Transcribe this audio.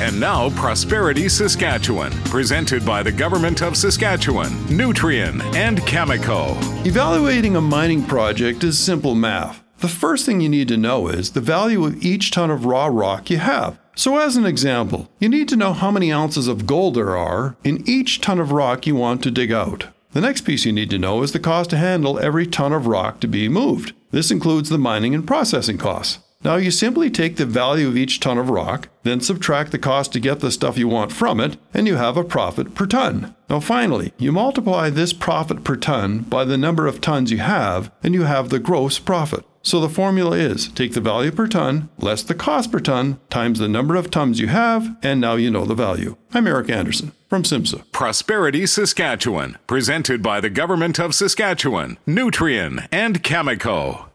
And now, Prosperity Saskatchewan, presented by the Government of Saskatchewan, Nutrien, and Cameco. Evaluating a mining project is simple math. The first thing you need to know is the value of each ton of raw rock you have. So, as an example, you need to know how many ounces of gold there are in each ton of rock you want to dig out. The next piece you need to know is the cost to handle every ton of rock to be moved. This includes the mining and processing costs. Now you simply take the value of each ton of rock, then subtract the cost to get the stuff you want from it, and you have a profit per ton. Now finally, you multiply this profit per ton by the number of tons you have, and you have the gross profit. So the formula is take the value per ton less the cost per ton times the number of tons you have, and now you know the value. I'm Eric Anderson from SIMSA. Prosperity Saskatchewan, presented by the Government of Saskatchewan, Nutrien, and Cameco.